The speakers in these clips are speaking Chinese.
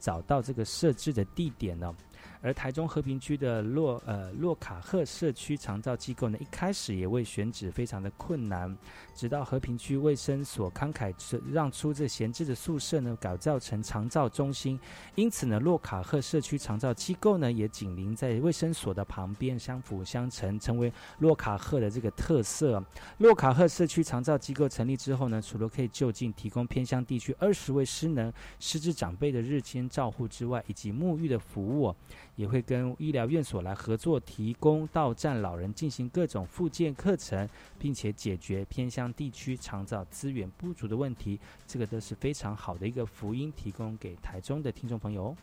找到这个设置的地点呢。而台中和平区的洛呃洛卡赫社区长照机构呢，一开始也为选址非常的困难，直到和平区卫生所慷慨让出这闲置的宿舍呢，改造成长照中心。因此呢，洛卡赫社区长照机构呢，也紧邻在卫生所的旁边，相辅相成，成为洛卡赫的这个特色。洛卡赫社区长照机构成立之后呢，除了可以就近提供偏乡地区二十位失能失智长辈的日间照护之外，以及沐浴的服务。也会跟医疗院所来合作，提供到站老人进行各种复健课程，并且解决偏乡地区长照资源不足的问题。这个都是非常好的一个福音，提供给台中的听众朋友。哦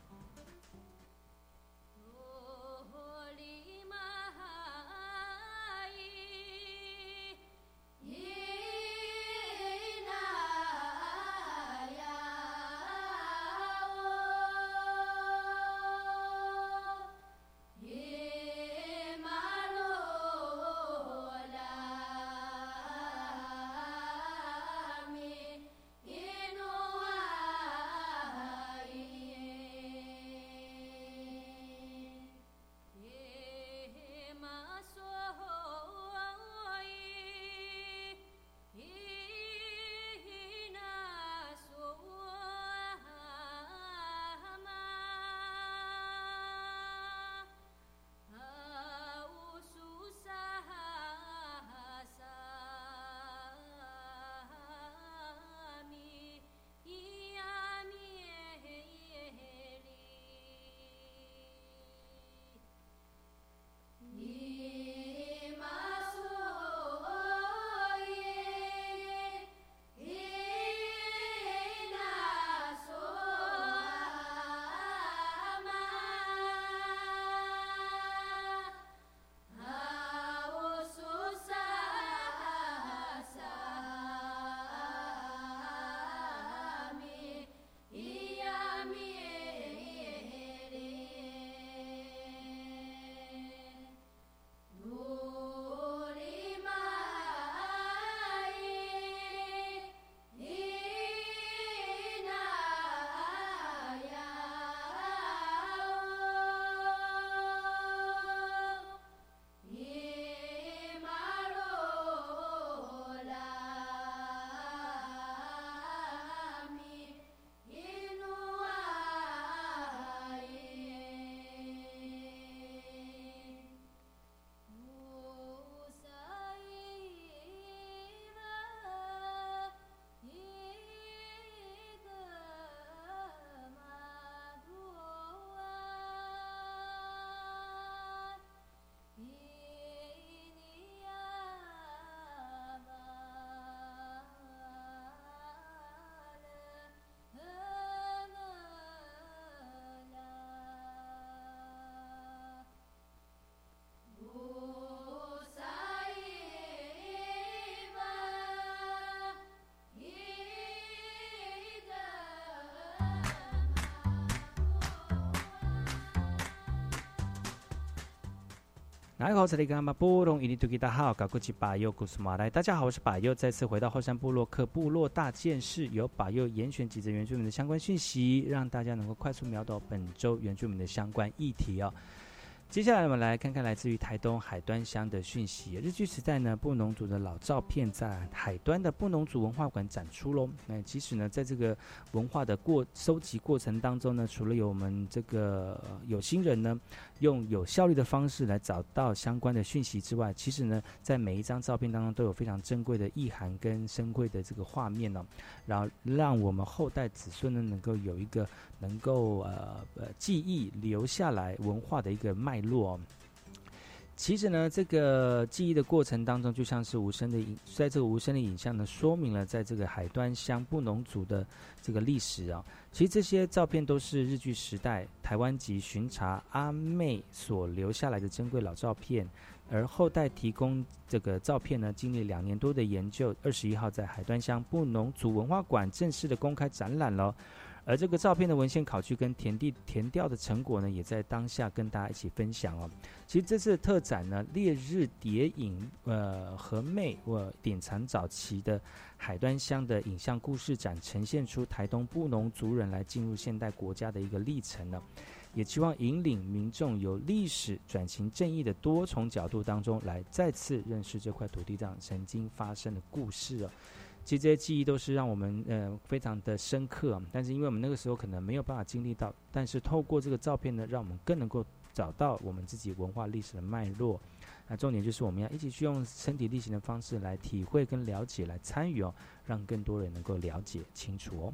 大号，搞过去巴佑古斯马来。大家好，我是巴佑，再次回到后山部落克部落大件事，由巴佑严选几则原住民的相关讯息，让大家能够快速秒懂本周原住民的相关议题哦。接下来我们来看看来自于台东海端乡的讯息。日据时代呢，布农族的老照片在海端的布农族文化馆展出喽。那其实呢，在这个文化的过收集过程当中呢，除了有我们这个有心人呢，用有效率的方式来找到相关的讯息之外，其实呢，在每一张照片当中都有非常珍贵的意涵跟珍贵的这个画面呢，然后让我们后代子孙呢，能够有一个能够呃呃记忆留下来文化的一个脉。络，其实呢，这个记忆的过程当中，就像是无声的影，在这个无声的影像呢，说明了在这个海端乡布农族的这个历史啊。其实这些照片都是日据时代台湾籍巡查阿妹所留下来的珍贵老照片，而后代提供这个照片呢，经历两年多的研究，二十一号在海端乡布农族文化馆正式的公开展览了。而这个照片的文献考据跟田地填调的成果呢，也在当下跟大家一起分享哦。其实这次的特展呢，烈日谍影呃和妹我典藏早期的海端乡的影像故事展，呈现出台东布农族人来进入现代国家的一个历程呢。也期望引领民众由历史转型正义的多重角度当中，来再次认识这块土地上曾经发生的故事哦。其实这些记忆都是让我们呃非常的深刻，但是因为我们那个时候可能没有办法经历到，但是透过这个照片呢，让我们更能够找到我们自己文化历史的脉络。那重点就是我们要一起去用身体力行的方式来体会跟了解，来参与哦，让更多人能够了解清楚哦。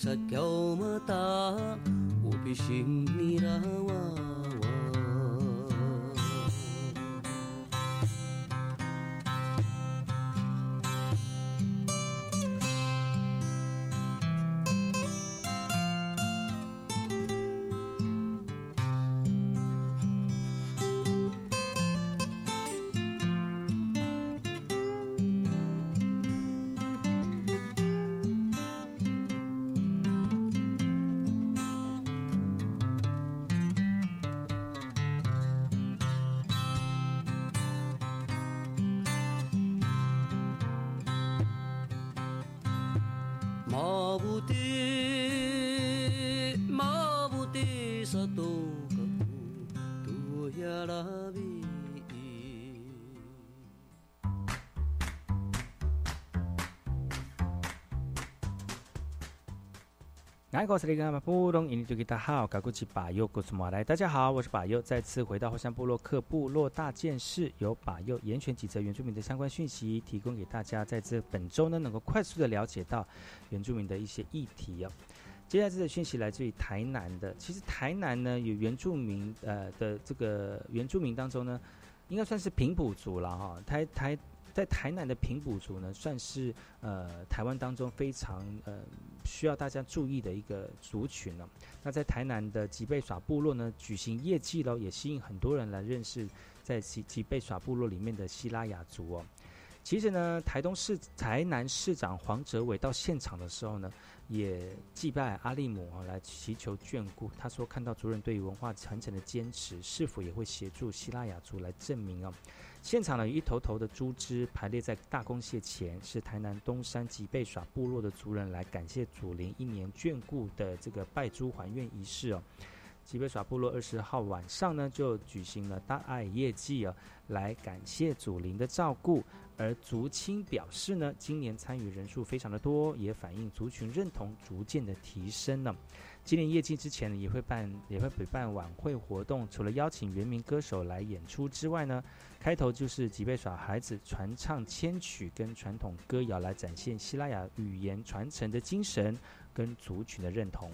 स मता मताः उपिषिन् sa kau mata upi sing nirawa 大家好，我是巴佑，再次回到后山部落克部落大件事，由巴佑严选几则原住民的相关讯息，提供给大家，在这本周呢，能够快速的了解到原住民的一些议题哦。接下来这则讯息来自于台南的，其实台南呢有原住民呃的这个原住民当中呢，应该算是平埔族了哈，台台。在台南的平埔族呢，算是呃台湾当中非常呃需要大家注意的一个族群了。那在台南的吉贝耍部落呢，举行业绩喽，也吸引很多人来认识在吉吉贝耍部落里面的希拉雅族哦。其实呢，台东市台南市长黄哲伟到现场的时候呢，也祭拜阿利姆啊，来祈求眷顾。他说，看到族人对于文化传承的坚持，是否也会协助希拉雅族来证明哦？现场呢，有一头头的猪只排列在大公蟹前，是台南东山吉贝耍部落的族人来感谢祖灵一年眷顾的这个拜猪还愿仪式哦。吉贝耍部落二十号晚上呢，就举行了大爱业祭哦，来感谢祖灵的照顾。而族亲表示呢，今年参与人数非常的多，也反映族群认同逐渐的提升了。今年业绩之前呢，也会办也会举办晚会活动，除了邀请原名歌手来演出之外呢，开头就是吉贝耍孩子传唱千曲跟传统歌谣，来展现希腊雅语言传承的精神跟族群的认同。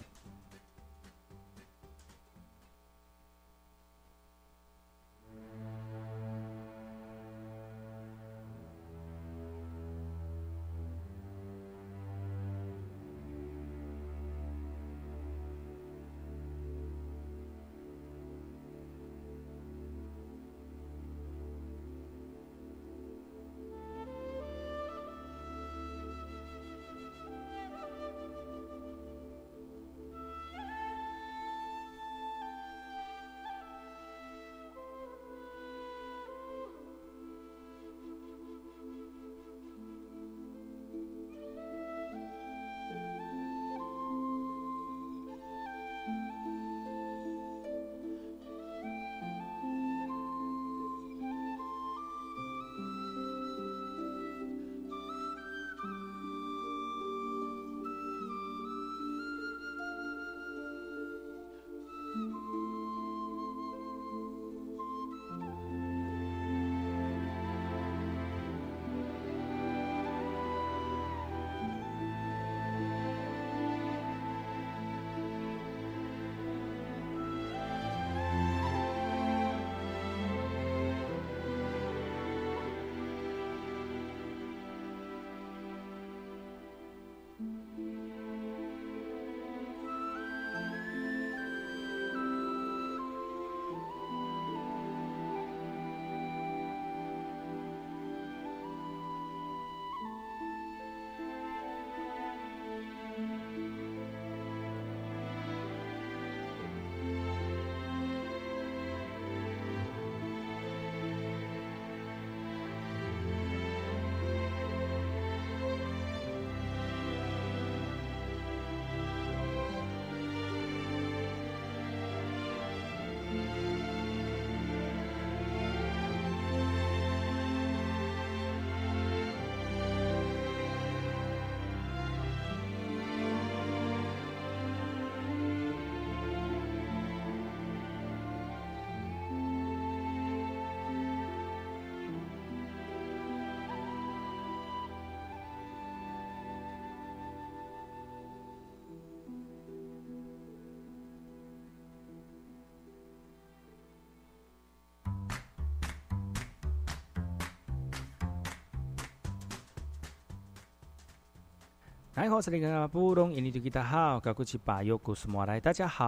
大家好，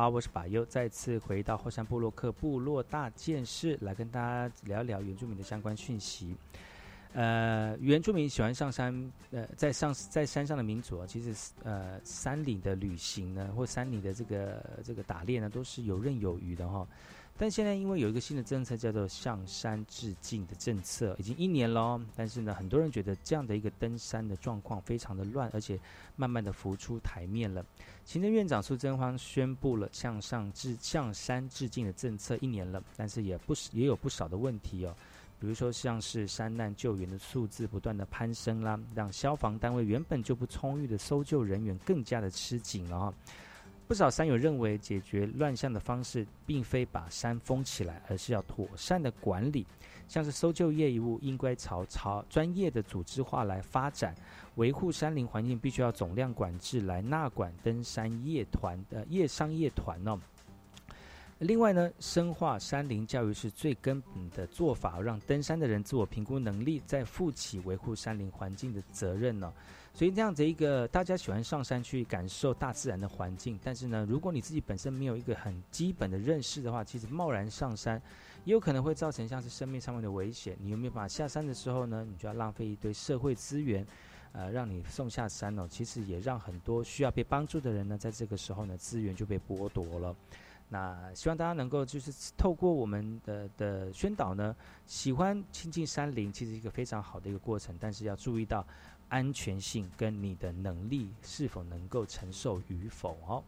我是巴优，再次回到后山部落克部落大件事，来跟大家聊聊原住民的相关讯息。呃，原住民喜欢上山，呃，在上在山上的民族啊，其实呃，山里的旅行呢，或山里的这个这个打猎呢，都是游刃有余的哈。但现在因为有一个新的政策叫做向山致敬的政策，已经一年了。但是呢，很多人觉得这样的一个登山的状况非常的乱，而且慢慢的浮出台面了。行政院长苏贞昌宣布了向上致向山致敬的政策一年了，但是也不也有不少的问题哦。比如说像是山难救援的数字不断的攀升啦，让消防单位原本就不充裕的搜救人员更加的吃紧了哈。不少山友认为，解决乱象的方式并非把山封起来，而是要妥善的管理。像是搜救业务，应该朝朝专业的组织化来发展；维护山林环境，必须要总量管制来纳管登山业团的业商业团哦。另外呢，深化山林教育是最根本的做法，让登山的人自我评估能力，再负起维护山林环境的责任呢。所以这样子一个，大家喜欢上山去感受大自然的环境，但是呢，如果你自己本身没有一个很基本的认识的话，其实贸然上山，也有可能会造成像是生命上面的危险。你有没有办法下山的时候呢？你就要浪费一堆社会资源，呃，让你送下山哦。其实也让很多需要被帮助的人呢，在这个时候呢，资源就被剥夺了。那希望大家能够就是透过我们的的宣导呢，喜欢亲近山林，其实一个非常好的一个过程，但是要注意到安全性跟你的能力是否能够承受与否哦。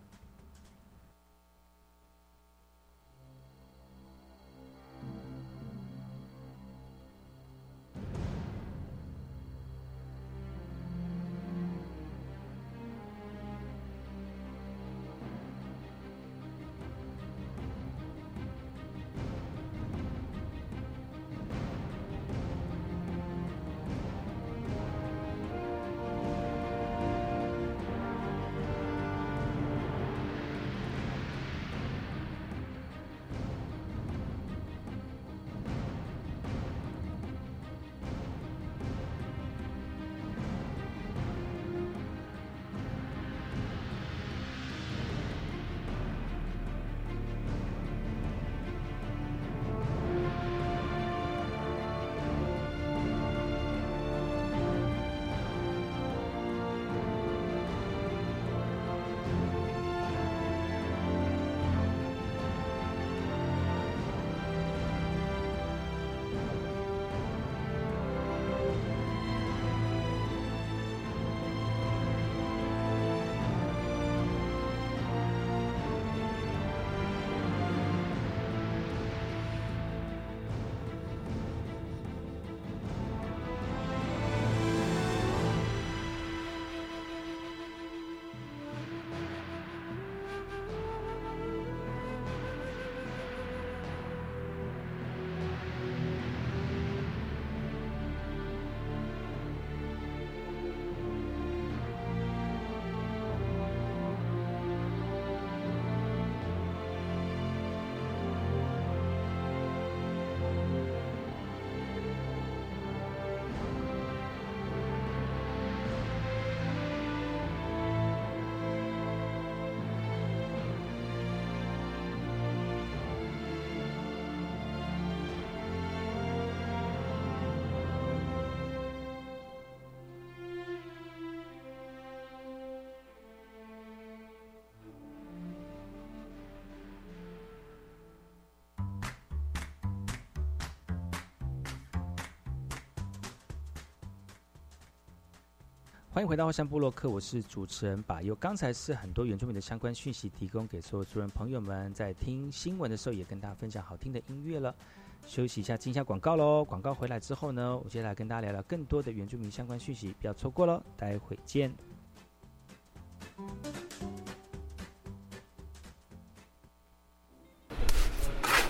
欢迎回到后山部落客，我是主持人把佑。刚才是很多原住民的相关讯息，提供给所有族人朋友们，在听新闻的时候也跟大家分享好听的音乐了。休息一下，进一下广告喽。广告回来之后呢，我接下来跟大家聊聊更多的原住民相关讯息，不要错过喽。待会见。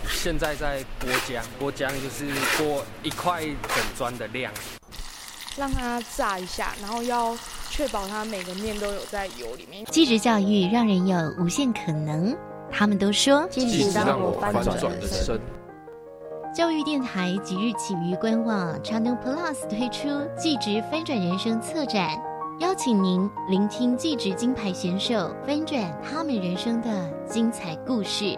现在在剥浆，剥浆就是剥一块整砖的量。让它炸一下，然后要确保它每个面都有在油里面。继职教育让人有无限可能，他们都说继职让我翻转人生。教育电台即日起于官网 Channel Plus 推出继职翻转人生策展。邀请您聆听技职金牌选手翻转他们人生的精彩故事。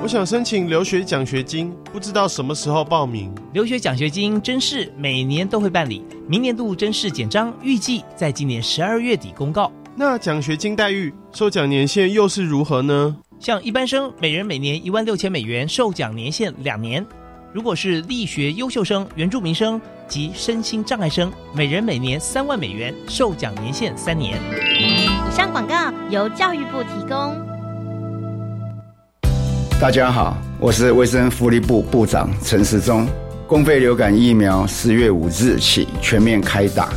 我想申请留学奖学金，不知道什么时候报名。留学奖学金甄试每年都会办理，明年度甄试简章预计在今年十二月底公告。那奖学金待遇、受奖年限又是如何呢？像一般生，每人每年一万六千美元，受奖年限两年；如果是力学优秀生、原住民生及身心障碍生，每人每年三万美元，受奖年限三年。以上广告由教育部提供。大家好，我是卫生福利部部长陈时中。公费流感疫苗十月五日起全面开打。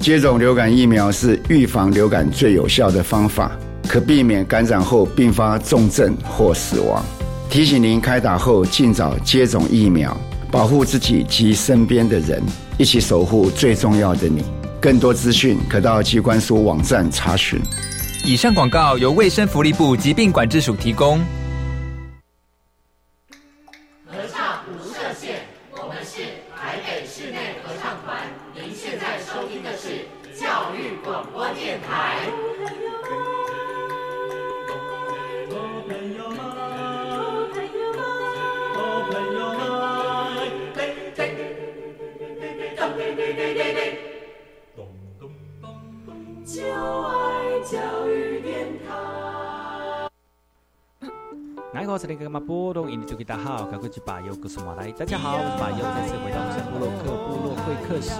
接种流感疫苗是预防流感最有效的方法，可避免感染后并发重症或死亡。提醒您开打后尽早接种疫苗，保护自己及身边的人，一起守护最重要的你。更多资讯可到机关署网站查询。以上广告由卫生福利部疾病管制署提供。大家好，赶快去把右故事马来。大家好，我是把右，再次回到我们部落克部落会客室。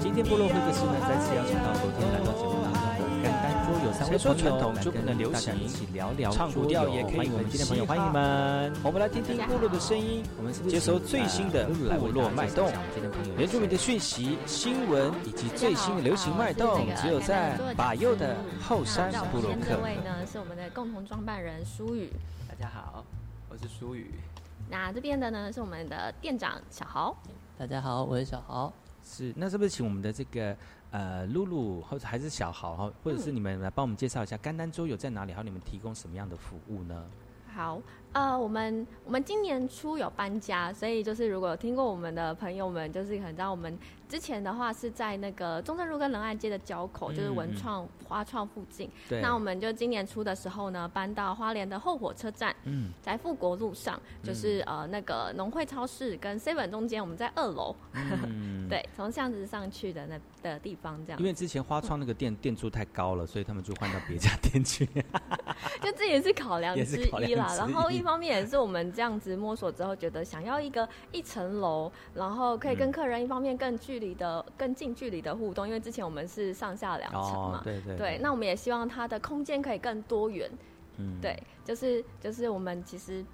今天部落会客室呢，再次邀请到昨天来到节目当中的甘丹桌有三位说传统就不能流行，一起聊聊唱古调也可以。我们今天朋友欢迎你们，我们来听听部落的声音，我们是接收最新的部落脉动、原住民的讯息、新闻以及最新的流行脉动，只有在把右的后山部落客。这位呢是我们的共同创办人舒宇。大家好，我是舒宇。那这边的呢是我们的店长小豪。大家好，我是小豪。是，那是不是请我们的这个呃露露或者还是小豪哈，或者是你们来帮我们介绍一下甘丹桌游在哪里，还有你们提供什么样的服务呢？好，呃，我们我们今年初有搬家，所以就是如果有听过我们的朋友们，就是可能知道我们之前的话是在那个中正路跟仁爱街的交口，就是文创花创附近。对。那我们就今年初的时候呢，搬到花莲的后火车站，嗯，在富国路上，就是呃那个农会超市跟 seven 中间，我们在二楼，嗯 对，从巷子上去的那的地方这样。因为之前花创那个店店租太高了，所以他们就换到别家店去。就这也是考量之一啦。然后一一方面也是我们这样子摸索之后，觉得想要一个一层楼，然后可以跟客人一方面更距离的、更近距离的互动，因为之前我们是上下两层嘛，哦、对对对。那我们也希望它的空间可以更多元，嗯，对，就是就是我们其实。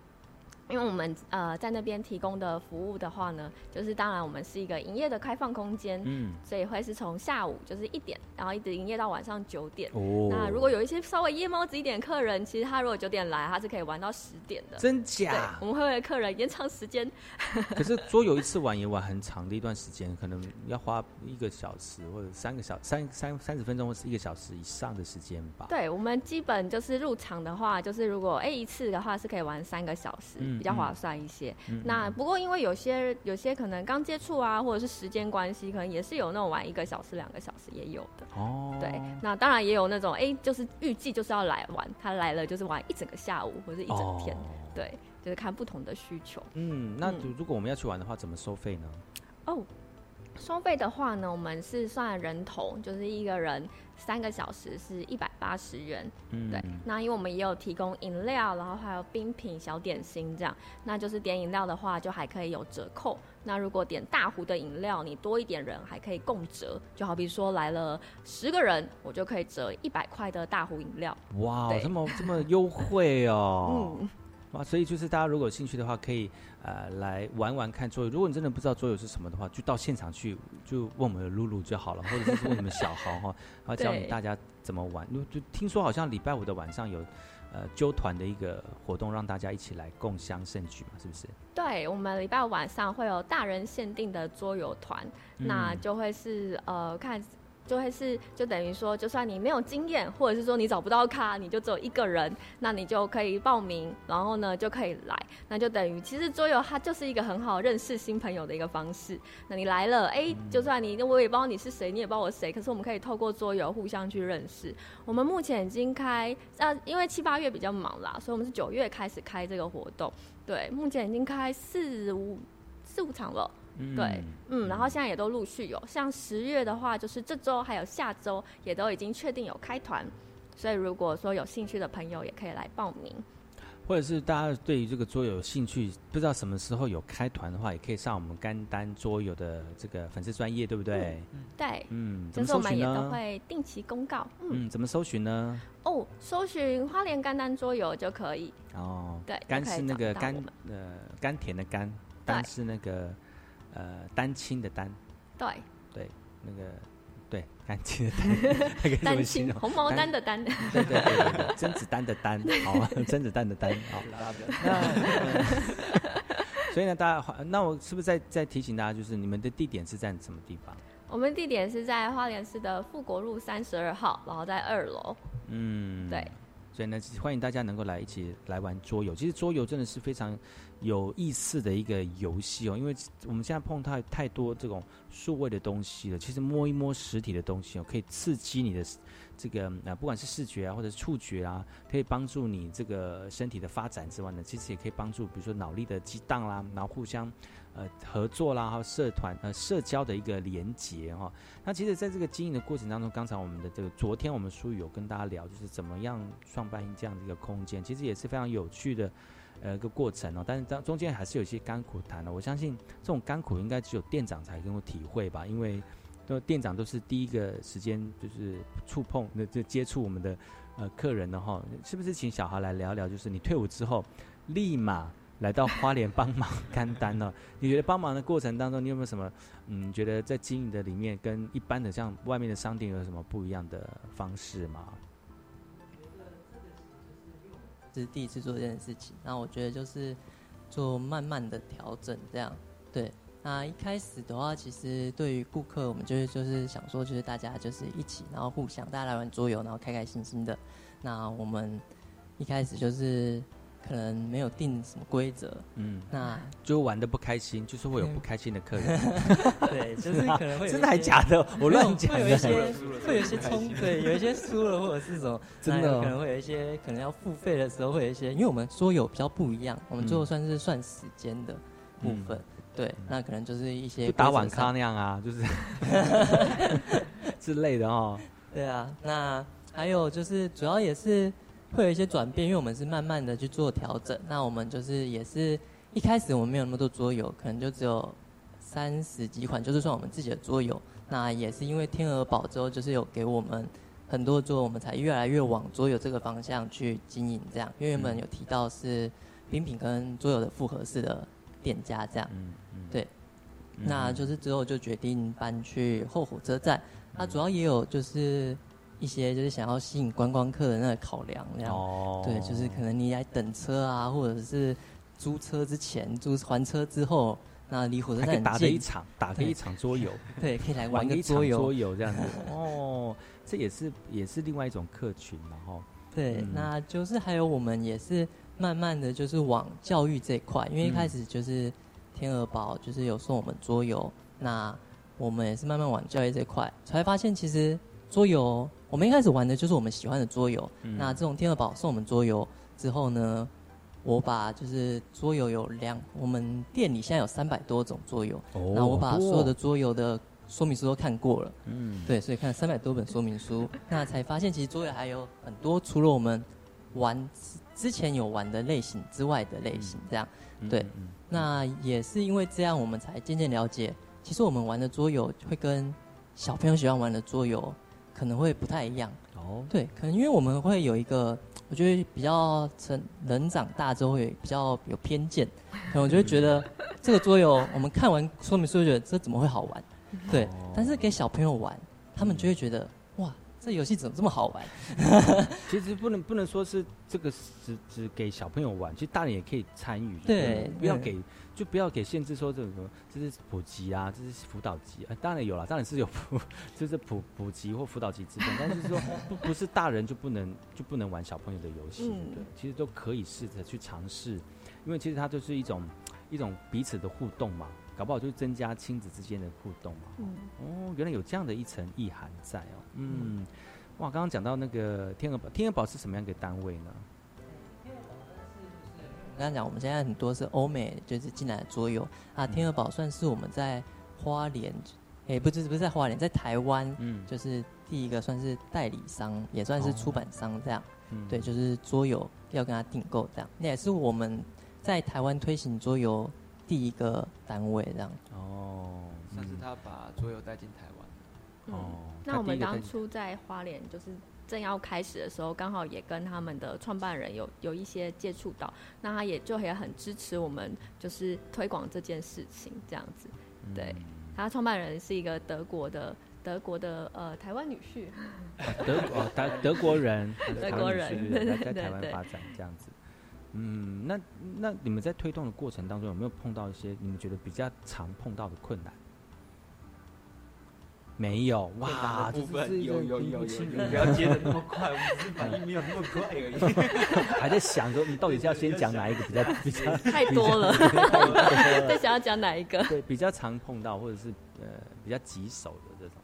因为我们呃在那边提供的服务的话呢，就是当然我们是一个营业的开放空间，嗯，所以会是从下午就是一点，然后一直营业到晚上九点。哦，那如果有一些稍微夜猫子一点客人，其实他如果九点来，他是可以玩到十点的。真假？我们会为客人延长时间。可是桌游一次玩也玩很长的一段时间，可能要花一个小时或者三个小三三三十分钟或是一个小时以上的时间吧。对，我们基本就是入场的话，就是如果哎一次的话是可以玩三个小时。嗯比较划算一些。嗯那不过因为有些有些可能刚接触啊，或者是时间关系，可能也是有那种玩一个小时、两个小时也有的。哦，对，那当然也有那种哎，就是预计就是要来玩，他来了就是玩一整个下午或者一整天。哦对，就是看不同的需求。嗯，那嗯如果我们要去玩的话，怎么收费呢？哦，收费的话呢，我们是算人头，就是一个人三个小时是一百八十元。嗯，对，那因为我们也有提供饮料，然后还有冰品、小点心这样，那就是点饮料的话，就还可以有折扣。那如果点大壶的饮料，你多一点人还可以共折，就好比说来了十个人，我就可以折一百块的大壶饮料。哇，这么这么优惠哦！嗯，哇，所以就是大家如果有兴趣的话，可以呃来玩玩看桌游。如果你真的不知道桌游是什么的话，就到现场去就问我们的露露就好了，或者是问你们小豪哈，然后教你对大家怎么玩。就就听说好像礼拜五的晚上有呃揪团的一个活动，让大家一起来共襄盛举嘛，是不是？对，我们礼拜五晚上会有大人限定的桌游团，嗯那就会是呃看就会是就等于说，就算你没有经验，或者是说你找不到咖，你就只有一个人，那你就可以报名，然后呢就可以来，那就等于其实桌游它就是一个很好认识新朋友的一个方式。那你来了，哎，就算你我也不知道你是谁，你也不知道我谁，可是我们可以透过桌游互相去认识。我们目前已经开，啊，因为七八月比较忙啦，所以我们是九月开始开这个活动。对，目前已经开四五四五场了。对，嗯，然后现在也都陆续有，像十月的话，就是这周还有下周也都已经确定有开团，所以如果说有兴趣的朋友也可以来报名，或者是大家对于这个桌游有兴趣，不知道什么时候有开团的话，也可以上我们甘丹桌游的这个粉丝专业，对不对？对，嗯，就是我们也都会定期公告，嗯，怎么搜寻呢？哦，搜寻花莲甘丹桌游就可以。哦，对，甘是那个甘呃甘甜的甘，丹是那个。呃，单亲的单，对对，那个对，单亲的单，单亲红毛丹的丹，对对对对，甄子丹的丹，好，甄子丹的丹，好。那 所以呢，大家，那我是不是再再提醒大家，就是你们的地点是在什么地方？我们地点是在花莲市的富国路三十二号，然后在二楼。嗯，对。所以呢，欢迎大家能够来一起来玩桌游。其实桌游真的是非常有意思的一个游戏哦，因为我们现在碰太太多这种数位的东西了。其实摸一摸实体的东西哦，可以刺激你的这个啊，不管是视觉啊，或者是触觉啊，可以帮助你这个身体的发展之外呢，其实也可以帮助，比如说脑力的激荡啦，然后互相。呃，合作啦，还有社团呃社交的一个连结哈。那其实，在这个经营的过程当中，刚才我们的这个昨天我们书有跟大家聊，就是怎么样创办这样的一个空间，其实也是非常有趣的呃一个过程哦。但是当中间还是有一些甘苦谈的。我相信这种甘苦应该只有店长才能够体会吧，因为都店长都是第一个时间就是触碰那就接触我们的呃客人的哈。是不是请小孩来聊聊？就是你退伍之后立马。来到花莲帮忙 干单呢？你觉得帮忙的过程当中，你有没有什么嗯？觉得在经营的里面跟一般的像外面的商店有什么不一样的方式吗？是第一次做这件事情，那我觉得就是做慢慢的调整，这样对。那一开始的话，其实对于顾客，我们就是就是想说，就是大家就是一起，然后互相大家来玩桌游，然后开开心心的。那我们一开始就是。可能没有定什么规则，嗯，那就玩的不开心，就是会有不开心的客人，对，就是可能会真的还假的，我乱讲，会有一些会有一些冲，对，有一些输了或者是什么，真的可能会有一些可能要付费的时候会有一些，因为我们桌游比较不一样，我们最后算是算时间的部分，对，那可能就是一些打晚咖那样啊，就是 之类的哦，对啊，那还有就是主要也是。会有一些转变，因为我们是慢慢的去做调整。那我们就是也是一开始我们没有那么多桌游，可能就只有三十几款，就是算我们自己的桌游。那也是因为天鹅堡之后，就是有给我们很多桌，我们才越来越往桌游这个方向去经营。这样，因为原本有提到是冰品跟桌游的复合式的店家这样。对。那就是之后就决定搬去后火车站。那主要也有就是。一些就是想要吸引观光客的那个考量，这样。对，就是可能你来等车啊，或者是租车之前、租还车之后，那离火车站打了一场，打了一场桌游，对，可以来玩个 桌游，桌游这样子。哦，这也是也是另外一种客群然后。对，那就是还有我们也是慢慢的就是往教育这一块，因为一开始就是天鹅堡就是有送我们桌游，那我们也是慢慢往教育这块，才发现其实桌游。我们一开始玩的就是我们喜欢的桌游。那这种天鹅堡送我们桌游之后呢，我把就是桌游有两，我们店里现在有三百多种桌游。哦。那我把所有的桌游的说明书都看过了。嗯。对，所以看了三百多本说明书，那才发现其实桌游还有很多除了我们玩之前有玩的类型之外的类型，这样。对。那也是因为这样，我们才渐渐了解，其实我们玩的桌游会跟小朋友喜欢玩的桌游。可能会不太一样。哦，对，可能因为我们会有一个，我觉得比较成人长大之后会比较有偏见，可能我就会觉得 这个桌游我们看完说明书就觉得这怎么会好玩，对，但是给小朋友玩，他们就会觉得哇，这游戏怎么这么好玩？其实不能不能说是这个只只给小朋友玩，其实大人也可以参与。对，不要给就不要给限制说这种这是普及啊，这是辅导级。呃，当然有了，当然是有 普就是普普及或辅导级之分，但是说不不是大人就不能就不能玩小朋友的游戏，对，其实都可以试着去尝试，因为其实它就是一种一种彼此的互动嘛。搞不好就增加亲子之间的互动嘛。嗯，哦，原来有这样的一层意涵在哦。嗯，哇，刚刚讲到那个天鹅堡，天鹅堡是什么样一个单位呢？刚刚讲我们现在很多是欧美就是进来的桌游。啊，天鹅堡算是我们在花莲，哎，不是不是在花莲，在台湾，嗯，就是第一个算是代理商，也算是出版商这样。嗯，对，就是桌游要跟他订购这样，那也是我们在台湾推行桌游。第一个单位这样。哦，算是他把桌游带进台湾。哦。那我们当初在花莲就是正要开始的时候，刚好也跟他们的创办人有有一些接触到，那他也就也很支持我们，就是推广这件事情这样子。对，他创办人是一个德国的德国的呃台湾女婿，德国德德国人，德国人在台湾 发展这样子。嗯，那那你们在推动的过程当中有没有碰到一些你们觉得比较常碰到的困难？没有哇，部分有有有有，不要接的那么快，我们只是反应没有那么快而已。还在想说你到底是要先讲哪一个比较比较太多了，在想要讲哪一个？对，比较常碰到或者是呃比较棘手的这种。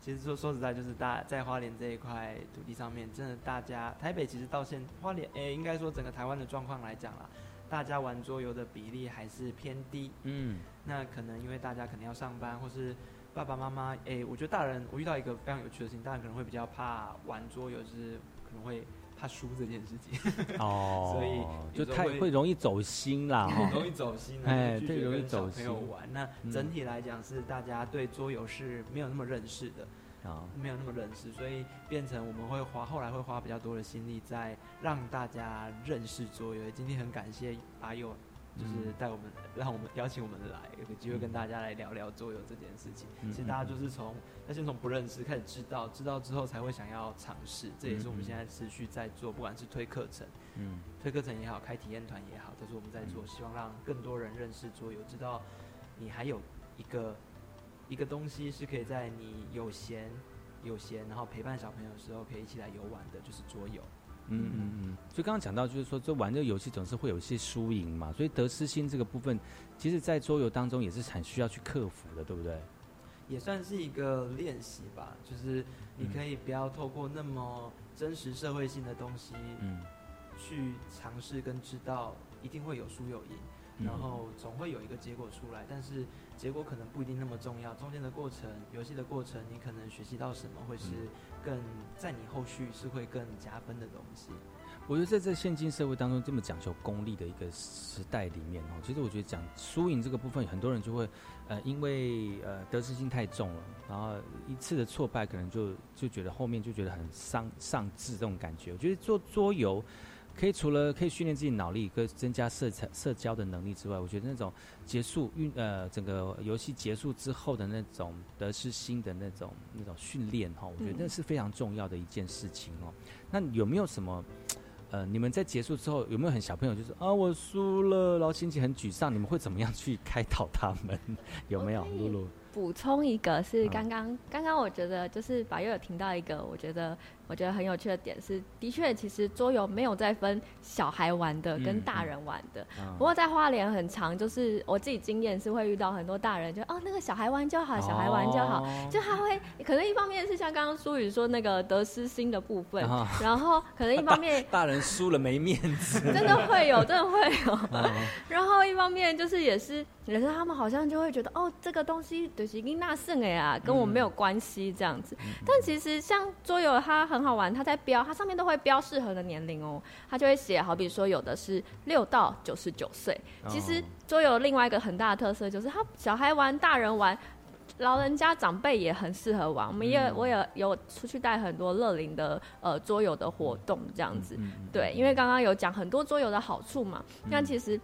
其实说说实在，就是大在花莲这一块土地上面，真的大家台北其实到现花莲，诶，应该说整个台湾的状况来讲啦，大家玩桌游的比例还是偏低。嗯，那可能因为大家可能要上班，或是爸爸妈妈，诶，我觉得大人，我遇到一个非常有趣的事情，大人可能会比较怕玩桌游，就是可能会怕输这件事情。哦，所以就太会容易走心啦，容易走心，哎，对，容易走心。朋友玩那整体来讲是大家对桌游是没有那么认识的。啊，没有那么认识，所以变成我们会花后来会花比较多的心力在让大家认识桌游。今天很感谢阿佑，就是带我们，让我们邀请我们来，有个机会跟大家来聊聊桌游这件事情。其实大家就是从那先从不认识开始知道，知道之后才会想要尝试。这也是我们现在持续在做，不管是推课程，嗯，推课程也好，开体验团也好，都是我们在做，希望让更多人认识桌游，知道你还有一个。一个东西是可以在你有闲、有闲，然后陪伴小朋友的时候，可以一起来游玩的，就是桌游。嗯嗯嗯。所以刚刚讲到，就是说，这玩这个游戏总是会有一些输赢嘛，所以得失心这个部分，其实，在桌游当中也是很需要去克服的，对不对？也算是一个练习吧，就是你可以不要透过那么真实社会性的东西，嗯，去尝试跟知道，一定会有输有赢。然后总会有一个结果出来，但是结果可能不一定那么重要。中间的过程，游戏的过程，你可能学习到什么，会是更在你后续是会更加分的东西。我觉得在这现今社会当中，这么讲求功利的一个时代里面哦，其实我觉得讲输赢这个部分，很多人就会呃，因为呃得失心太重了，然后一次的挫败，可能就就觉得后面就觉得很伤丧志这种感觉。我觉得做桌游。可以除了可以训练自己脑力跟增加社交社交的能力之外，我觉得那种结束运呃整个游戏结束之后的那种得失心的那种那种训练哈，我觉得那是非常重要的一件事情哦。那有没有什么呃你们在结束之后有没有很小朋友就是啊我输了，然后心情很沮丧，你们会怎么样去开导他们？有没有露露？补充一个是刚刚刚刚我觉得就是把又有听到一个我觉得。我觉得很有趣的点是，的确，其实桌游没有在分小孩玩的跟大人玩的。不过在花莲很长，就是我自己经验是会遇到很多大人，就哦那个小孩玩就好，小孩玩就好，就他会可能一方面是像刚刚苏宇说那个得失心的部分，然后可能一方面 大人输了没面子，真的会有，真的会有。然后一方面就是也是也是他们好像就会觉得哦这个东西就是跟那胜哎啊，跟我没有关系这样子。但其实像桌游它很。很好玩，它在标，它上面都会标适合的年龄哦。它就会写，好比说有的是六到九十九岁。其实桌游另外一个很大的特色就是，它小孩玩、大人玩、老人家长辈也很适合玩。我们也我也有出去带很多乐龄的呃桌游的活动这样子。对，因为刚刚有讲很多桌游的好处嘛。那其实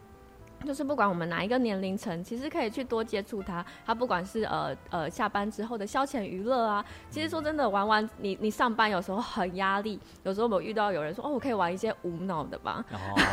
就是不管我们哪一个年龄层，其实可以去多接触它。它不管是呃呃下班之后的消遣娱乐啊，其实说真的，玩玩你你上班有时候很压力，有时候我遇到有人说哦，我可以玩一些无脑的吧。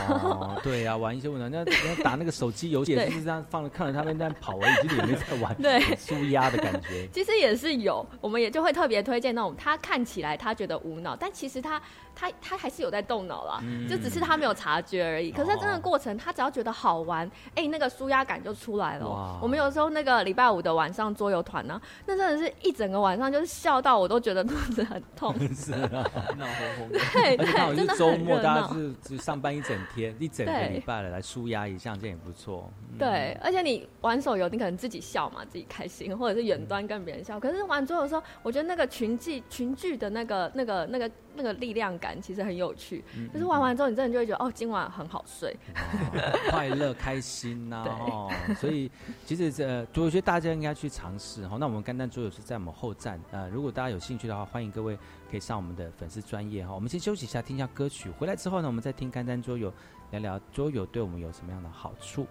哦，对呀，玩一些无脑，那那打那个手机游戏也是这样放着看着他们在跑而已，其实也没在玩，对，舒压的感觉。其实也是有，我们也就会特别推荐那种他看起来他觉得无脑，但其实他。他他还是有在动脑啦，就只是他没有察觉而已。可是真的过程，他只要觉得好玩，哎，那个舒压感就出来了。我们有时候那个礼拜五的晚上桌游团呢，那真的是一整个晚上就是笑到我都觉得肚子很痛。是啊，闹哄哄。对对，真的周末大家是只上班一整天，一整个礼拜了来舒压一下，这样也不错。对，而且你玩手游，你可能自己笑嘛，自己开心，或者是远端跟别人笑。可是玩桌游的时候，我觉得那个群聚群聚的那个那个那个那个力量感其实很有趣。就是玩完之后，你真的就会觉得哦，今晚很好睡，快乐开心呐。哦，所以其实这我觉得大家应该去尝试哈。那我们干蛋桌游是在我们后站呃，如果大家有兴趣的话，欢迎各位可以上我们的粉丝专业哈。我们先休息一下，听一下歌曲。回来之后呢，我们再听干蛋桌游，聊聊桌游对我们有什么样的好处。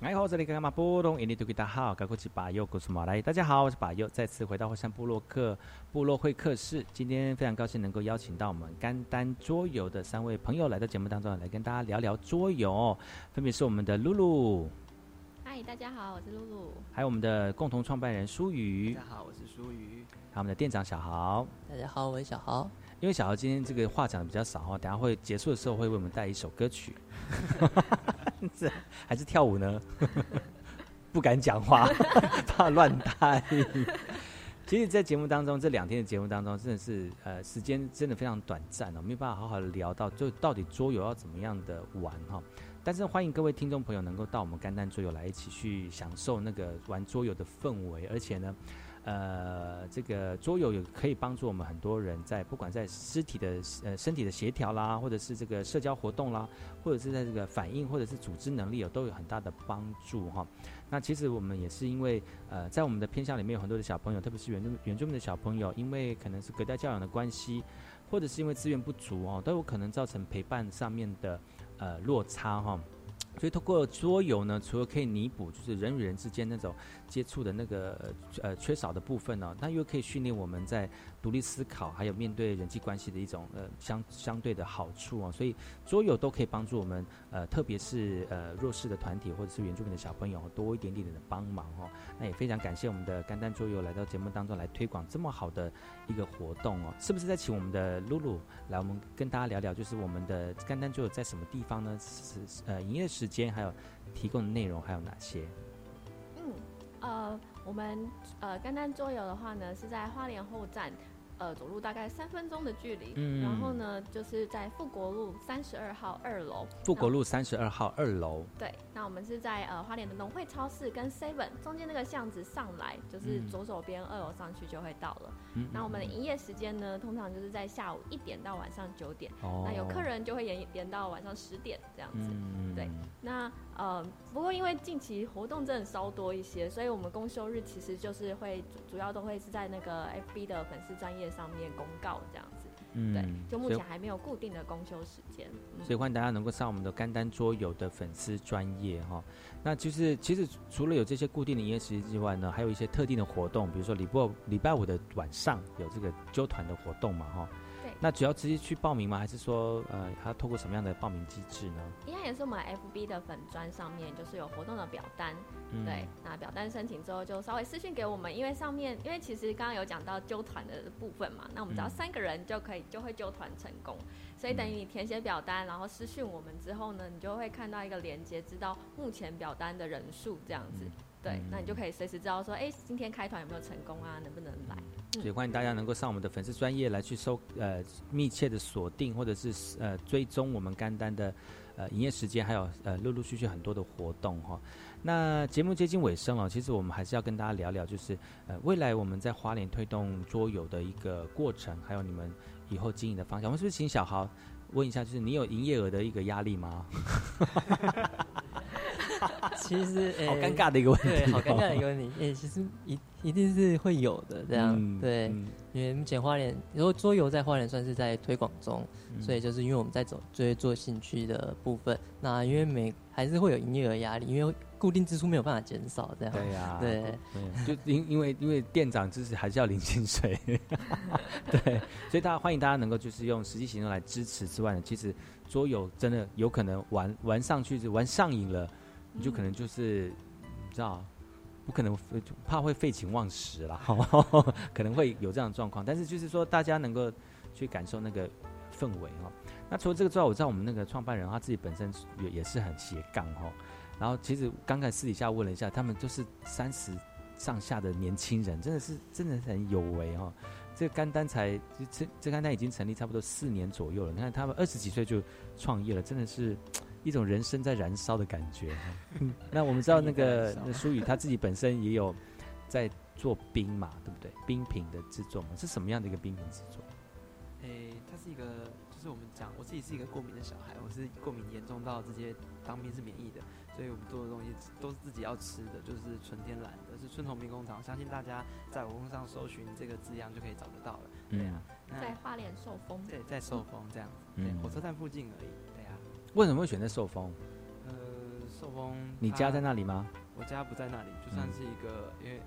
哎，好，这里干嘛？波动，印尼土著大号，高国旗巴佑，古苏马来。大家好，我是巴佑，再次回到火山部落客部落会客室。今天非常高兴能够邀请到我们甘丹桌游的三位朋友来到节目当中，来跟大家聊聊桌游。分别是我们的露露，嗨，大家好，我是露露。还有我们的共同创办人舒瑜，大家好，我是舒瑜。还有我们的店长小豪。大家好，我是小豪。因为小豪今天这个话讲的比较少哈，等下会结束的时候会为我们带一首歌曲，这 还是跳舞呢？不敢讲话，怕乱带。其实，在节目当中，这两天的节目当中，真的是呃，时间真的非常短暂哦，没有办法好好的聊到，就到底桌游要怎么样的玩哈。但是，欢迎各位听众朋友能够到我们肝丹桌游来一起去享受那个玩桌游的氛围，而且呢。呃，这个桌游有可以帮助我们很多人在不管在肢体的呃身体的协调啦，或者是这个社交活动啦，或者是在这个反应或者是组织能力有都有很大的帮助哈。那其实我们也是因为呃在我们的偏向里面有很多的小朋友，特别是原住原住民的小朋友，因为可能是隔代教养的关系，或者是因为资源不足哦，都有可能造成陪伴上面的呃落差哈。所以通过桌游呢，除了可以弥补就是人与人之间那种接触的那个呃缺少的部分呢，那又可以训练我们在。独立思考，还有面对人际关系的一种呃相相对的好处哦，所以桌游都可以帮助我们呃，特别是呃弱势的团体或者是原住民的小朋友多一点点的帮忙哦。那也非常感谢我们的甘丹桌游来到节目当中来推广这么好的一个活动哦。是不是在请我们的露露来，我们跟大家聊聊，就是我们的甘丹桌游在什么地方呢？是呃营业时间，还有提供的内容还有哪些？呃。我们呃，甘丹桌游的话呢，是在花莲后站。呃，走路大概三分钟的距离，嗯，然后呢，就是在富国路三十二号二楼。富国路三十二号二楼。对，那我们是在呃花莲的农会超市跟 Seven 中间那个巷子上来，就是左手边二楼上去就会到了。嗯，那我们的营业时间呢，通常就是在下午一点到晚上九点。哦。那有客人就会延延到晚上十点这样子。嗯对。那呃，不过因为近期活动真的稍多一些，所以我们公休日其实就是会主要都会是在那个 FB 的粉丝专业。上面公告这样子，嗯，对，就目前还没有固定的公休时间，所以欢迎大家能够上我们的甘丹桌游的粉丝专业哈。那就是其实除了有这些固定的营业时间之外呢，还有一些特定的活动，比如说礼拜礼拜五的晚上有这个揪团的活动嘛哈。那只要直接去报名吗？还是说，呃，还要透过什么样的报名机制呢？应该也是我们 FB 的粉砖上面，就是有活动的表单。对，那表单申请之后就稍微私信给我们，因为上面，因为其实刚刚有讲到揪团的部分嘛，那我们只要三个人就可以就会揪团成功。所以等于你填写表单，然后私讯我们之后呢，你就会看到一个连接，知道目前表单的人数这样子。对，那你就可以随时知道说，哎，今天开团有没有成功啊？能不能来？所以欢迎大家能够上我们的粉丝专业来去收呃密切的锁定或者是呃追踪我们干单的呃营业时间，还有呃陆陆续续很多的活动哈。那节目接近尾声了，其实我们还是要跟大家聊聊，就是呃未来我们在花莲推动桌游的一个过程，还有你们以后经营的方向。我们是不是请小豪问一下，就是你有营业额的一个压力吗？其实，好尴尬的一个问题，对，好尴尬的一个问题。诶，其实一一定是会有的，这样对。因为目前花莲，如果桌游在花莲算是在推广中，所以就是因为我们在走，追做兴趣的部分。那因为每还是会有营业额压力，因为固定支出没有办法减少，这样对呀，对，就因因为因为店长就是还是要领薪水，对，所以大家欢迎大家能够就是用实际行动来支持之外呢，其实桌游真的有可能玩玩上去就玩上瘾了。你就可能就是你知道，不可能怕会废寝忘食啦，可能会有这样的状况。但是就是说，大家能够去感受那个氛围哈。那除了这个之外，我知道我们那个创办人他自己本身也也是很斜杠哈。然后其实刚才私底下问了一下，他们都是三十上下的年轻人，真的是真的很有为哈。这个甘丹才这这甘丹已经成立差不多四年左右了。你看他们二十几岁就创业了，真的是。一种人生在燃烧的感觉。那我们知道那个那舒宇他自己本身也有在做冰嘛，对不对？冰品的制作嘛，是什么样的一个冰品制作？诶，它是一个，就是我们讲，我自己是一个过敏的小孩，我是过敏严重到直接当兵是免疫的，所以我们做的东西都是自己要吃的，就是纯天然的，是春桐冰工厂。相信大家在网络上搜寻这个字样就可以找得到了。对啊，在花莲寿丰。对，在寿丰这样子，对，火车站附近而已。为什么会选择寿丰？呃，寿丰，你家在那里吗？我家不在那里，就算是一个，因为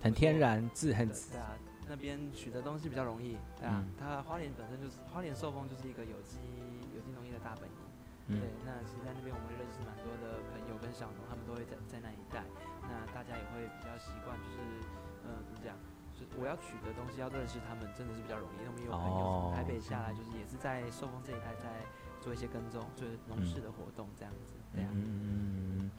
很天然，自很对啊，那边取的东西比较容易，对啊。它花莲本身就是花莲寿丰就是一个有机有机农业的大本营，对。那其实在那边我们认识蛮多的朋友跟小农，他们都会在在那一带，那大家也会比较习惯，就是呃怎么讲？就我要取的东西要认识他们，真的是比较容易。他们有朋友从台北下来，就是也是在寿丰这一带在做一些耕种，做农事的活动这样子。对啊，嗯，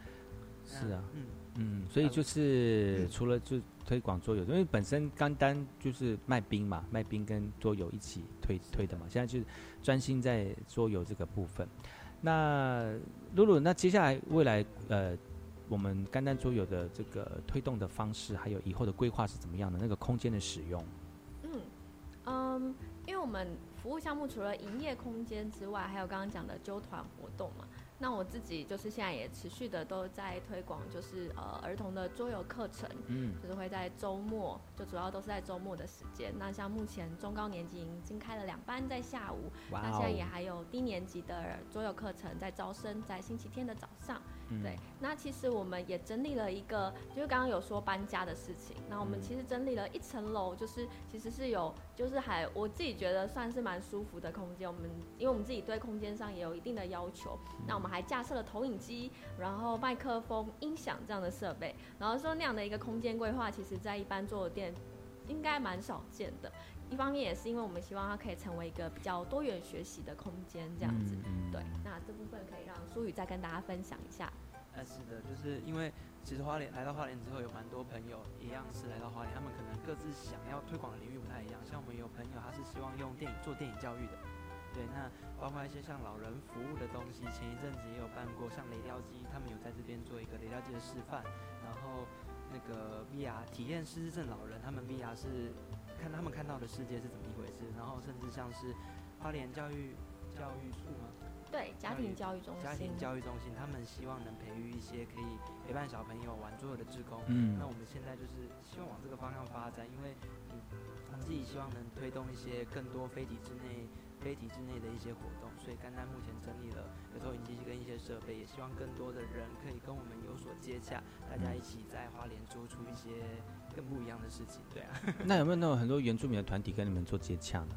是啊，嗯嗯，所以就是除了就推广桌游，因为本身甘丹就是卖冰嘛，卖冰跟桌游一起推推的嘛，现在就是专心在桌游这个部分。那露露，那接下来未来呃。我们甘丹桌游的这个推动的方式，还有以后的规划是怎么样的？那个空间的使用，嗯嗯，因为我们服务项目除了营业空间之外，还有刚刚讲的揪团活动嘛。那我自己就是现在也持续的都在推广，就是呃儿童的桌游课程，嗯，就是会在周末，就主要都是在周末的时间。那像目前中高年级已经开了两班在下午，那现在也还有低年级的桌游课程在招生，在星期天的早上。对，那其实我们也整理了一个，就是刚刚有说搬家的事情，那我们其实整理了一层楼，就是其实是有，就是还我自己觉得算是蛮舒服的空间。我们因为我们自己对空间上也有一定的要求，那我们还架设了投影机，然后麦克风、音响这样的设备，然后说那样的一个空间规划，其实在一般做店应该蛮少见的。一方面也是因为我们希望它可以成为一个比较多元学习的空间，这样子。对，那这部分可以让苏宇再跟大家分享一下。呃，是的，就是因为其实花莲来到花莲之后，有蛮多朋友一样是来到花莲，他们可能各自想要推广的领域不太一样。像我们有朋友他是希望用电影做电影教育的，对，那包括一些像老人服务的东西，前一阵子也有办过，像雷雕机，他们有在这边做一个雷雕机的示范，然后那个 VR 体验失智症老人，他们 VR 是。看他们看到的世界是怎么一回事，然后甚至像是花莲教育教育处吗？对，家庭教育中心。家庭教育中心，他们希望能培育一些可以陪伴小朋友玩桌游的职工。嗯。那我们现在就是希望往这个方向发展，因为我自己希望能推动一些更多非体制内、非体制内的一些活动，所以甘丹目前整理了有投影机跟一些设备，也希望更多的人可以跟我们有所接洽，大家一起在花莲做出一些。更不一样的事情，对啊。那有没有那种很多原住民的团体跟你们做接洽呢？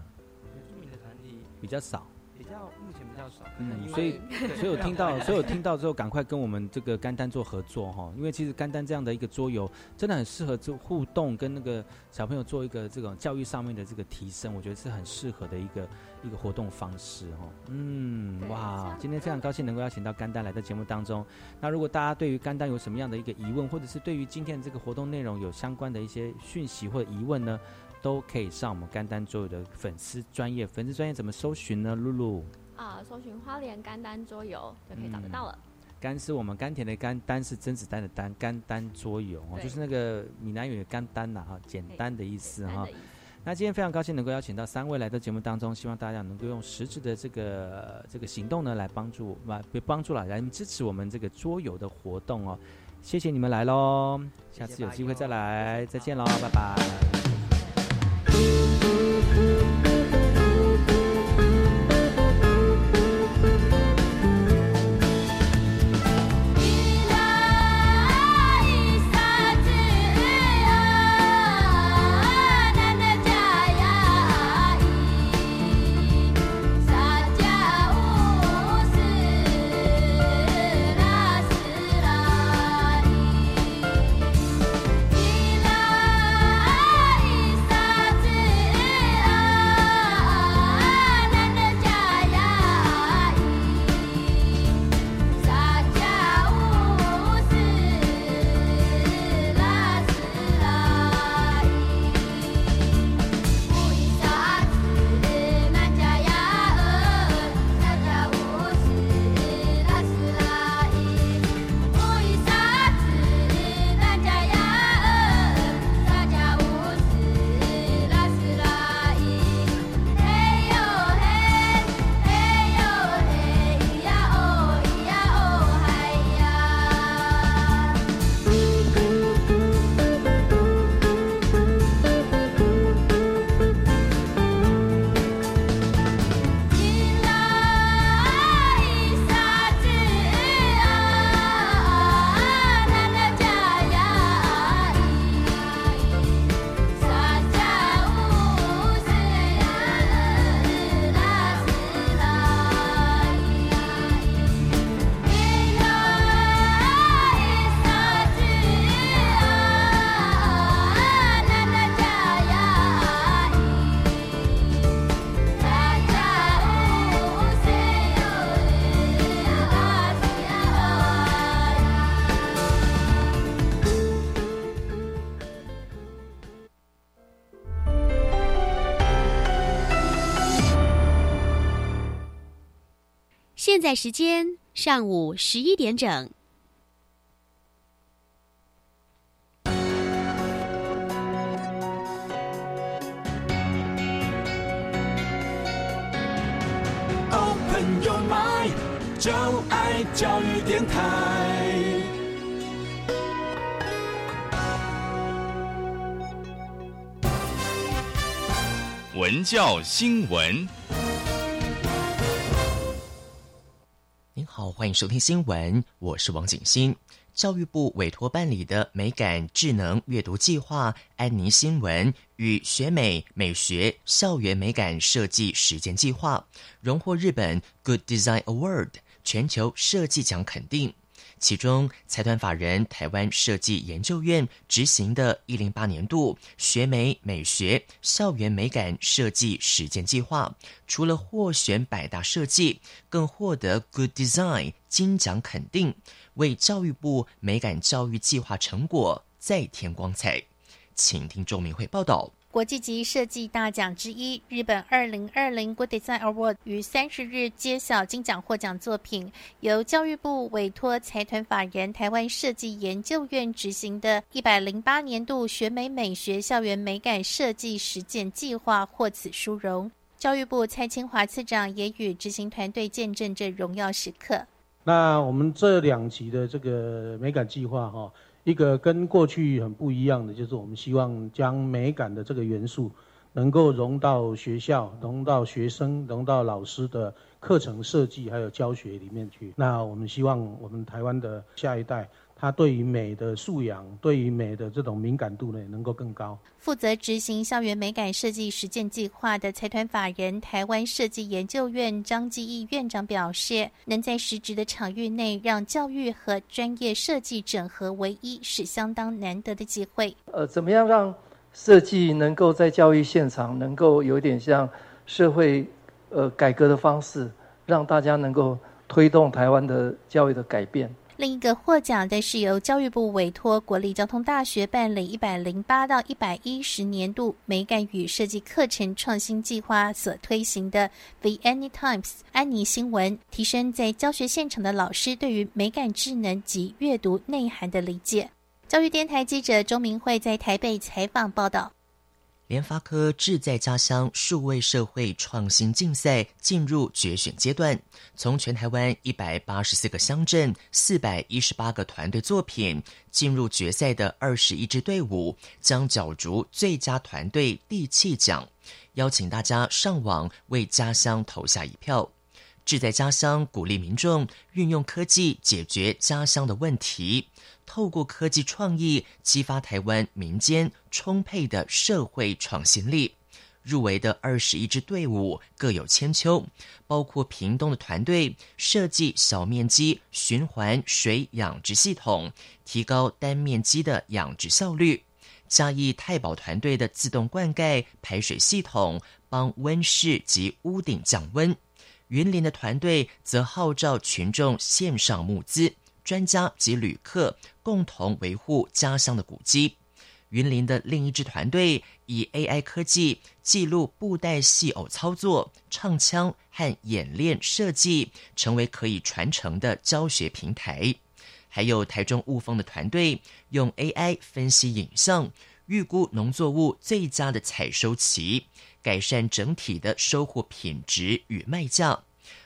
原住民的团体比较少。比较目前比较少，嗯，所以所以我听到，所以我听到之后，赶快跟我们这个甘丹做合作哈，因为其实甘丹这样的一个桌游，真的很适合做互动，跟那个小朋友做一个这种教育上面的这个提升，我觉得是很适合的一个一个活动方式哈。嗯，哇，今天非常高兴能够邀请到甘丹来到节目当中。那如果大家对于甘丹有什么样的一个疑问，或者是对于今天这个活动内容有相关的一些讯息或者疑问呢？都可以上我们甘丹桌游的粉丝专业，粉丝专业怎么搜寻呢？露露啊，搜寻花莲甘丹桌游就可以找得到了。甘是我们甘甜的甘，丹是甄子丹的丹，甘丹桌游哦，就是那个闽南语的甘丹呐哈，简单的意思哈。那今天非常高兴能够邀请到三位来到节目当中，希望大家能够用实质的这个这个行动呢来帮助，别帮助了，来支持我们这个桌游的活动哦。谢谢你们来喽，下次有机会再来，再见喽，拜拜。现在时间上午十一点整。Open your mind，就爱教育电台。文教新闻。您好，欢迎收听新闻，我是王景欣。教育部委托办理的美感智能阅读计划“安妮新闻”与学美美学校园美感设计实践计划，荣获日本 Good Design Award 全球设计奖肯定。其中，财团法人台湾设计研究院执行的一零八年度学美美学校园美感设计实践计划，除了获选百大设计，更获得 Good Design 金奖肯定，为教育部美感教育计划成果再添光彩。请听周明慧报道。国际级设计大奖之一，日本二零二零 Good Design Award 于三十日揭晓金奖获奖作品，由教育部委托财团法人台湾设计研究院执行的一百零八年度学美美学校园美感设计实践计划获此殊荣。教育部蔡清华次长也与执行团队见证这荣耀时刻。那我们这两集的这个美感计划，哈。一个跟过去很不一样的，就是我们希望将美感的这个元素，能够融到学校、融到学生、融到老师的课程设计还有教学里面去。那我们希望我们台湾的下一代。他对于美的素养，对于美的这种敏感度呢，能够更高。负责执行校园美感设计实践计划的财团法人台湾设计研究院张基义院长表示，能在实质的场域内让教育和专业设计整合为一，是相当难得的机会。呃，怎么样让设计能够在教育现场能够有点像社会呃改革的方式，让大家能够推动台湾的教育的改变？另一个获奖的是由教育部委托国立交通大学办理一百零八到一百一十年度美感与设计课程创新计划所推行的 The Any Times 安妮新闻，提升在教学现场的老师对于美感智能及阅读内涵的理解。教育电台记者周明慧在台北采访报道。联发科志在家乡数位社会创新竞赛进入决选阶段，从全台湾一百八十四个乡镇、四百一十八个团队作品进入决赛的二十一支队伍，将角逐最佳团队地气奖。邀请大家上网为家乡投下一票。志在家乡鼓励民众运用科技解决家乡的问题。透过科技创意激发台湾民间充沛的社会创新力，入围的二十一支队伍各有千秋，包括屏东的团队设计小面积循环水养殖系统，提高单面积的养殖效率；嘉义太保团队的自动灌溉排水系统，帮温室及屋顶降温；云林的团队则号召群众线上募资。专家及旅客共同维护家乡的古迹。云林的另一支团队以 AI 科技记录布袋戏偶操作、唱腔和演练设计，成为可以传承的教学平台。还有台中雾峰的团队用 AI 分析影像，预估农作物最佳的采收期，改善整体的收获品质与卖价。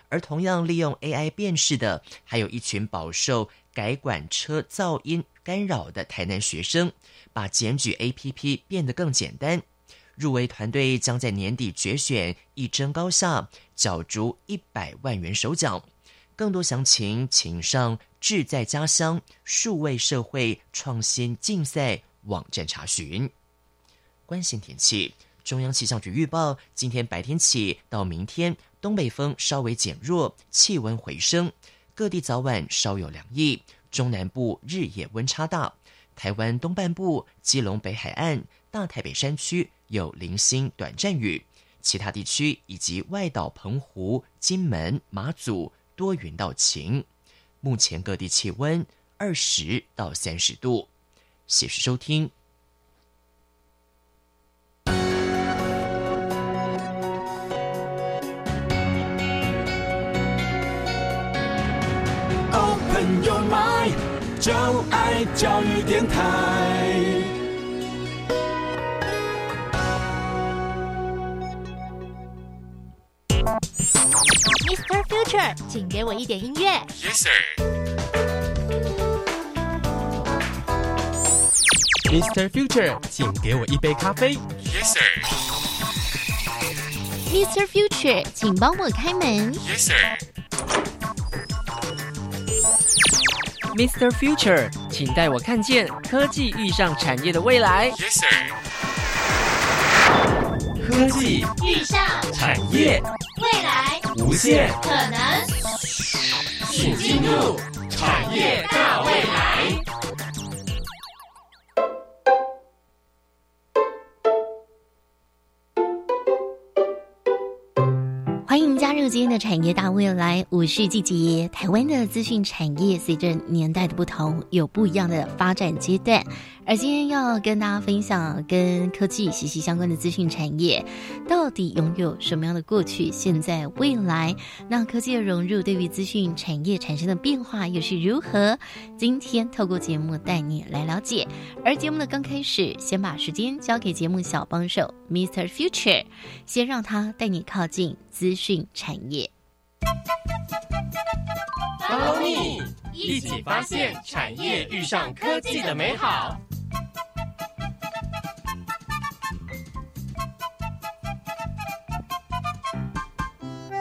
而同样利用 AI 辨识的，还有一群饱受改管车噪音干扰的台南学生，把检举 APP 变得更简单。入围团队将在年底决选，一争高下，角逐一百万元首奖。更多详情，请上志在家乡数位社会创新竞赛网站查询。关心天气，中央气象局预报，今天白天起到明天。东北风稍微减弱，气温回升，各地早晚稍有凉意。中南部日夜温差大，台湾东半部、基隆北海岸、大台北山区有零星短暂雨，其他地区以及外岛澎湖、金门、马祖多云到晴。目前各地气温二十到三十度。谢谢收听。就爱教育电台。Mr. Future，请给我一点音乐。Yes sir。Mr. Future，请给我一杯咖啡。Yes sir。Mr. Future，请帮我开门。Yes sir。Mr. Future，请带我看见科技遇上产业的未来。Yes sir。科技遇上产业未来无限可能，请进入产业大未来。今天的产业大未来，我是季杰。台湾的资讯产业随着年代的不同，有不一样的发展阶段。而今天要跟大家分享跟科技息息相关的资讯产业，到底拥有什么样的过去、现在、未来？那科技的融入对于资讯产业产生的变化又是如何？今天透过节目带你来了解。而节目的刚开始，先把时间交给节目小帮手 Mr. Future，先让他带你靠近资讯产业。Follow me，一起发现产业遇上科技的美好。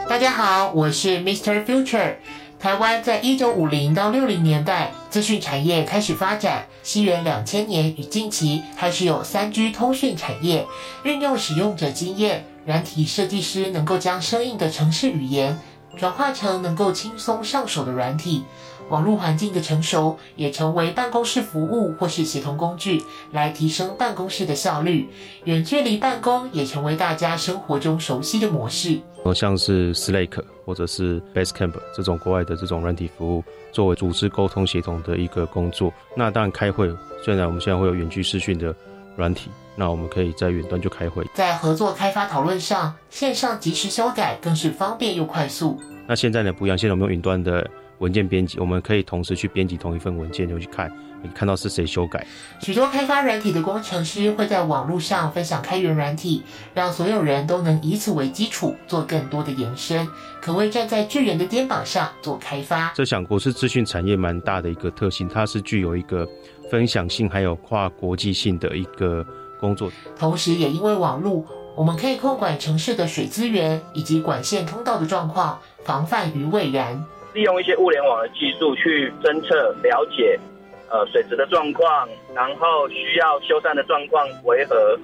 大家好，我是 Mr. Future。台湾在一九五零到六零年代，资讯产业开始发展。西元两千年与近期开始有三 G 通讯产业，运用使用者经验，软体设计师能够将生硬的城市语言转化成能够轻松上手的软体。网络环境的成熟，也成为办公室服务或是协同工具，来提升办公室的效率。远距离办公也成为大家生活中熟悉的模式。像是 Slack 或者是 Basecamp 这种国外的这种软体服务，作为组织沟通协同的一个工作。那当然开会，虽然我们现在会有远距视讯的软体，那我们可以在远端就开会。在合作开发讨论上，线上及时修改更是方便又快速。那现在呢不一样，现在我们用云端的文件编辑，我们可以同时去编辑同一份文件，就去看，你看到是谁修改。许多开发软体的工程师会在网络上分享开源软体，让所有人都能以此为基础做更多的延伸，可谓站在巨人的肩膀上做开发。这想国是资讯产业蛮大的一个特性，它是具有一个分享性还有跨国际性的一个工作。同时，也因为网络，我们可以控管城市的水资源以及管线通道的状况，防范于未然。利用一些物联网的技术去侦测、了解，呃，水质的状况，然后需要修缮的状况为何，